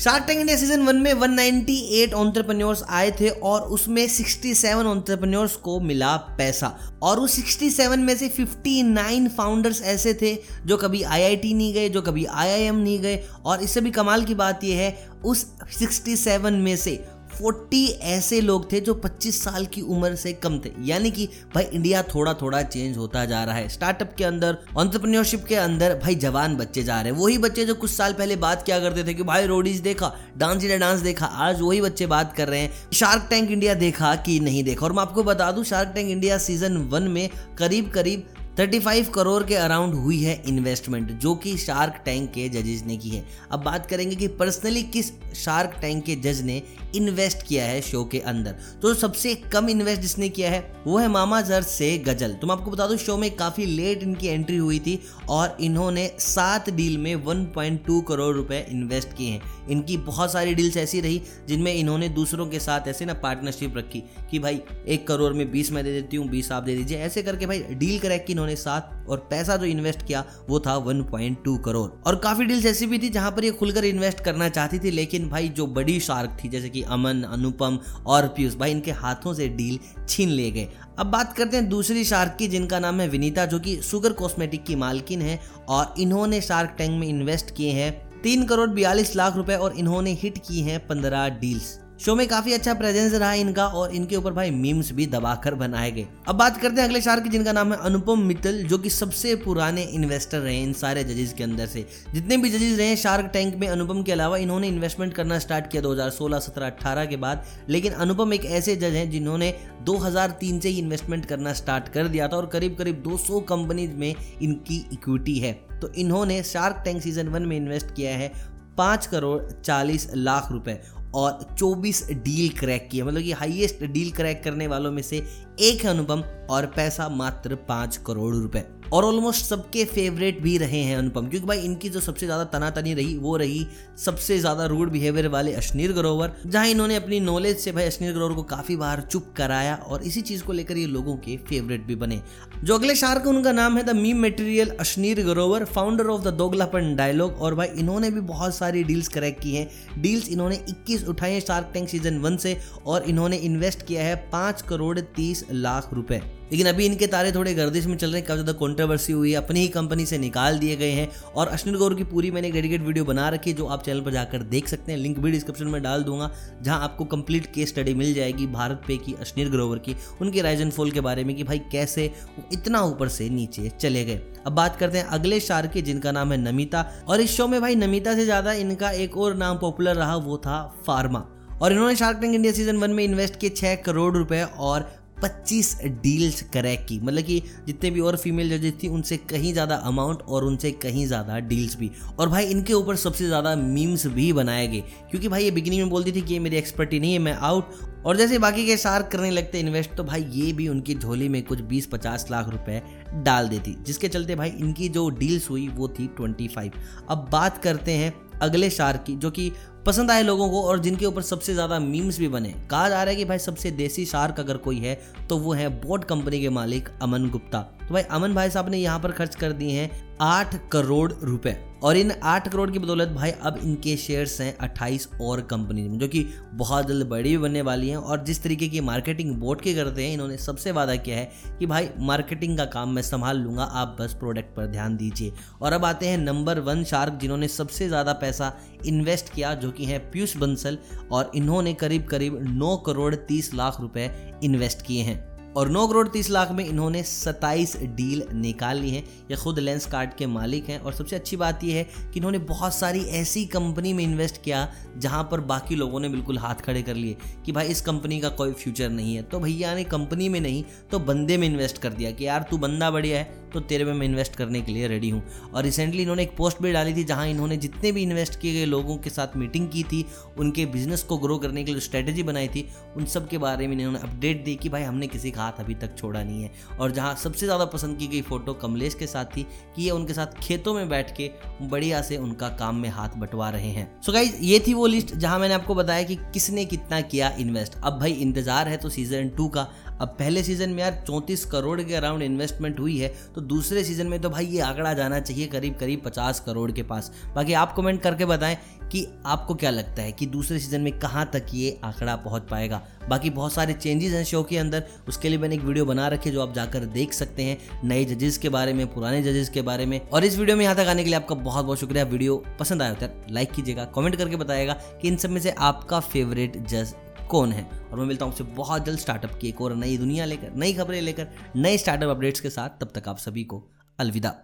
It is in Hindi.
Shark Tank India season one में 198 ऑन्टरप्रन्योर्स आए थे और उसमें 67 ऑन्टरप्रन्योर्स को मिला पैसा। और उस 67 में से 59 फाउंडर्स ऐसे थे जो कभी आईआईटी नहीं गए, जो कभी आईआईएम नहीं गए। और इससे भी कमाल की बात यह है, उस 67 में से 40 ऐसे लोग थे जो 25 साल की उम्र से कम थे। यानी कि, भाई, इंडिया थोड़ा थोड़ा चेंज होता जा रहा है। स्टार्टअप के अंदर ऑन्टरप्रन्योरशिप के अंदर, भाई, जवान बच्चे जा रहे हैं। वही बच्चे जो कुछ साल पहले बात क्या करते थे कि, भाई, रोडीज देखा, डांस इंडिया डांस देखा। आज वही बच्चे बात कर रहे हैं। शार्क टैंक इंडिया देखा कि नहीं देखा? और मैं आपको बता दूँ, Shark Tank India season one में करीब करीब 35 करोड़ के अराउंड हुई है इन्वेस्टमेंट, जो कि शार्क टैंक के जजेस ने की है। अब बात करेंगे कि पर्सनली किस शार्क टैंक के जज ने इन्वेस्ट किया है शो के अंदर। तो सबसे कम इन्वेस्ट जिसने किया है, वो है मामा जर से गज़ल। तो मैं आपको बता दूँ, शो में काफ़ी लेट इनकी एंट्री हुई थी और इन्होंने सात डील में 1.2 करोड़ रुपए इन्वेस्ट किए हैं। इनकी बहुत सारी डील्स ऐसी रही, जिनमें इन्होंने दूसरों के साथ ऐसे ना पार्टनरशिप रखी कि भाई एक करोड़ में बीस मैं दे देती हूँ, बीस आप दे दीजिए। ऐसे करके भाई डील क्रैक की इन्होंने सात और पैसा जो इन्वेस्ट किया, वो था 1.2 करोड़ और काफ़ी डील्स ऐसी भी थी जहाँ पर ये खुलकर इन्वेस्ट करना चाहती थी, लेकिन भाई जो बड़ी शार्क थी, जैसे कि अमन, अनुपम और पीयूष, भाई इनके हाथों से डील छीन ले गए। अब बात करते हैं दूसरी शार्क की, जिनका नाम है विनीता, जो कि सुगर कॉस्मेटिक की मालकिन है और इन्होंने शार्क टैंक में इन्वेस्ट किए हैं। तीन करोड़ बयालीस लाख रुपए और इन्होंने हिट की हैं पंद्रह डील्स शो में काफ़ी अच्छा प्रेजेंस रहा इनका और इनके ऊपर भाई मीम्स भी दबाकर बनाए गए। अब बात करते हैं अगले शार्क की जिनका नाम है अनुपम मित्तल जो कि सबसे पुराने इन्वेस्टर रहे इन सारे जजेस के अंदर से। जितने भी जजेस रहे शार्क टैंक में अनुपम के अलावा इन्होंने इन्वेस्टमेंट करना स्टार्ट किया 2016, 17, 18 के बाद। लेकिन अनुपम एक ऐसे जज हैं जिन्होंने 2003 से ही इन्वेस्टमेंट करना स्टार्ट कर दिया था और करीब करीब 200 कंपनीज़ में इनकी इक्विटी है। तो इन्होंने शार्क टैंक सीज़न वन में इन्वेस्ट किया है पाँच करोड़ चालीस लाख रुपए। और 24 डील क्रैक किए। मतलब कि हाईएस्ट डील क्रैक करने वालों में से एक है अनुपम और पैसा मात्र पाँच करोड़ रुपए। और ऑलमोस्ट सबके फेवरेट भी रहे हैं अनुपम, क्योंकि भाई इनकी जो सबसे ज़्यादा तनातनी रही, वो रही सबसे ज़्यादा रूड बिहेवियर वाले अश्नीर ग्रोवर, जहाँ इन्होंने अपनी नॉलेज से भाई अश्नीर ग्रोवर को काफ़ी बार चुप कराया और इसी चीज़ को लेकर ये लोगों के फेवरेट भी बने। जो अगले शार्क उनका नाम है the meme material Ashneer Grover founder of the दोगलापन dialogue और भाई इन्होंने भी बहुत सारी डील्स करेक्ट की हैं। डील्स इन्होंने इक्कीस उठाए हैं शार्क टैंक सीज़न वन से और इन्होंने इन्वेस्ट किया है पाँच करोड़ तीस लाख रुपए। लेकिन अभी इनके तारे थोड़े गर्दिश में चल रहे हैं, काफ़ी ज़्यादा कॉन्ट्रोवर्सी हुई है, अपनी ही कंपनी से निकाल दिए गए हैं और अश्विन गौर की पूरी मैंने डेडिकेट वीडियो बना रखी है, जो आप चैनल पर जाकर देख सकते हैं। लिंक भी डिस्क्रिप्शन में डाल दूँगा, जहाँ आपको कंप्लीट केस स्टडी मिल जाएगी भारत पे की अश्नीर ग्रोवर की, उनके राइज एंड फॉल के बारे में कि भाई कैसे इतना ऊपर से नीचे चले गए। अब बात करते हैं अगले स्टार की, जिनका नाम है नमिता। और इस शो में भाई नमिता से ज़्यादा इनका एक और नाम पॉपुलर रहा, वो था फार्मा। और इन्होंने Shark Tank India season one में इन्वेस्ट किए छह करोड़ रुपए और 25 डील्स क्रैक की। मतलब कि जितने भी और फीमेल जजेस थी, उनसे कहीं ज़्यादा अमाउंट और उनसे कहीं ज़्यादा डील्स भी। और भाई, इनके ऊपर सबसे ज़्यादा मीम्स भी बनाए गए। क्योंकि भाई, ये बिगिनिंग में बोलती थी कि ये मेरी एक्सपर्टी नहीं है, मैं आउट और जैसे बाकी के शार्क करने लगते इन्वेस्ट तो भाई, ये भी उनकी झोली में कुछ 20-50 लाख रुपए डाल देती। जिसके चलते भाई, इनकी जो डील्स हुई, वो थी 25 अब बात करते हैं अगले शार्क की, जो कि पसंद आए लोगों को और जिनके ऊपर सबसे ज़्यादा मीम्स भी बने। कहा जा रहा है कि भाई सबसे देसी शार्क अगर कोई है तो वो है बोट कंपनी के मालिक अमन गुप्ता। तो भाई अमन भाई साहब ने यहाँ पर खर्च कर दिए हैं आठ करोड़ रुपए। और इन आठ करोड़ की बदौलत भाई अब इनके शेयर्स हैं अट्ठाईस और कंपनी में, जो कि बहुत जल्द बड़ी भी बनने वाली हैं। और जिस तरीके की मार्केटिंग बोर्ड के करते हैं, इन्होंने सबसे वादा किया है कि भाई मार्केटिंग का काम मैं संभाल लूँगा, आप बस प्रोडक्ट पर ध्यान दीजिए। और अब आते हैं नंबर वन शार्क जिन्होंने सबसे ज़्यादा पैसा इन्वेस्ट किया, जो कि है पीयूष बंसल और इन्होंने करीब करीब नौ करोड़ तीस लाख रुपए इन्वेस्ट किए हैं। और नौ करोड़ तीस लाख में इन्होंने सत्ताईस डील निकाल ली है। ये खुद लेंस कार्ड के मालिक हैं और सबसे अच्छी बात यह है कि इन्होंने बहुत सारी ऐसी कंपनी में इन्वेस्ट किया, जहाँ पर बाकी लोगों ने बिल्कुल हाथ खड़े कर लिए कि भाई इस कंपनी का कोई फ्यूचर नहीं है। तो भैया ने कंपनी में नहीं तो बंदे में इन्वेस्ट कर दिया कि यार तू बंदा बढ़िया है तो तेरे में मैं इन्वेस्ट करने के लिए रेडी हूँ। और रिसेंटली इन्होंने एक पोस्ट भी डाली थी जहाँ इन्होंने जितने भी इन्वेस्ट किए गए लोगों के साथ मीटिंग की थी, उनके बिज़नेस को ग्रो करने के लिए स्ट्रेटेजी बनाई थी, उन सब के बारे में इन्होंने अपडेट दी कि भाई हमने किसी का हाथ अभी तक छोड़ा नहीं है। और जहाँ सबसे ज़्यादा पसंद की गई फ़ोटो कमलेश के साथ थी कि ये उनके साथ खेतों में बैठ के बढ़िया से उनका काम में हाथ बंटवा रहे हैं। सो गाइज़ ये थी वो लिस्ट जहाँ मैंने आपको बताया कि किसने कितना किया इन्वेस्ट अब भाई इंतज़ार है तो सीज़न टू का। अब पहले सीज़न में यार चौंतीस करोड़ के अराउंड इन्वेस्टमेंट हुई है तो दूसरे सीज़न में तो भाई ये आंकड़ा जाना चाहिए करीब करीब पचास करोड़ के पास। बाकी आप कमेंट करके बताएँ कि आपको क्या लगता है कि दूसरे सीज़न में कहाँ तक ये आंकड़ा पहुँच पाएगा। बाकी बहुत सारे चेंजेस हैं शो के अंदर, उसके लिए मैंने एक वीडियो बना रखी है जो आप जाकर देख सकते हैं नए जजेस के बारे में, पुराने जजेस के बारे में। और इस वीडियो में यहाँ तक आने के लिए आपका बहुत बहुत शुक्रिया। वीडियो पसंद आया है लाइक कीजिएगा कमेंट करके बताएगा कि इन सब में से आपका फेवरेट जज कौन है? और मैं मिलता हूँ आपसे बहुत जल्द स्टार्टअप की एक और नई दुनिया लेकर, नई खबरें लेकर, नए स्टार्टअप अपडेट्स के साथ। तब तक आप सभी को अलविदा।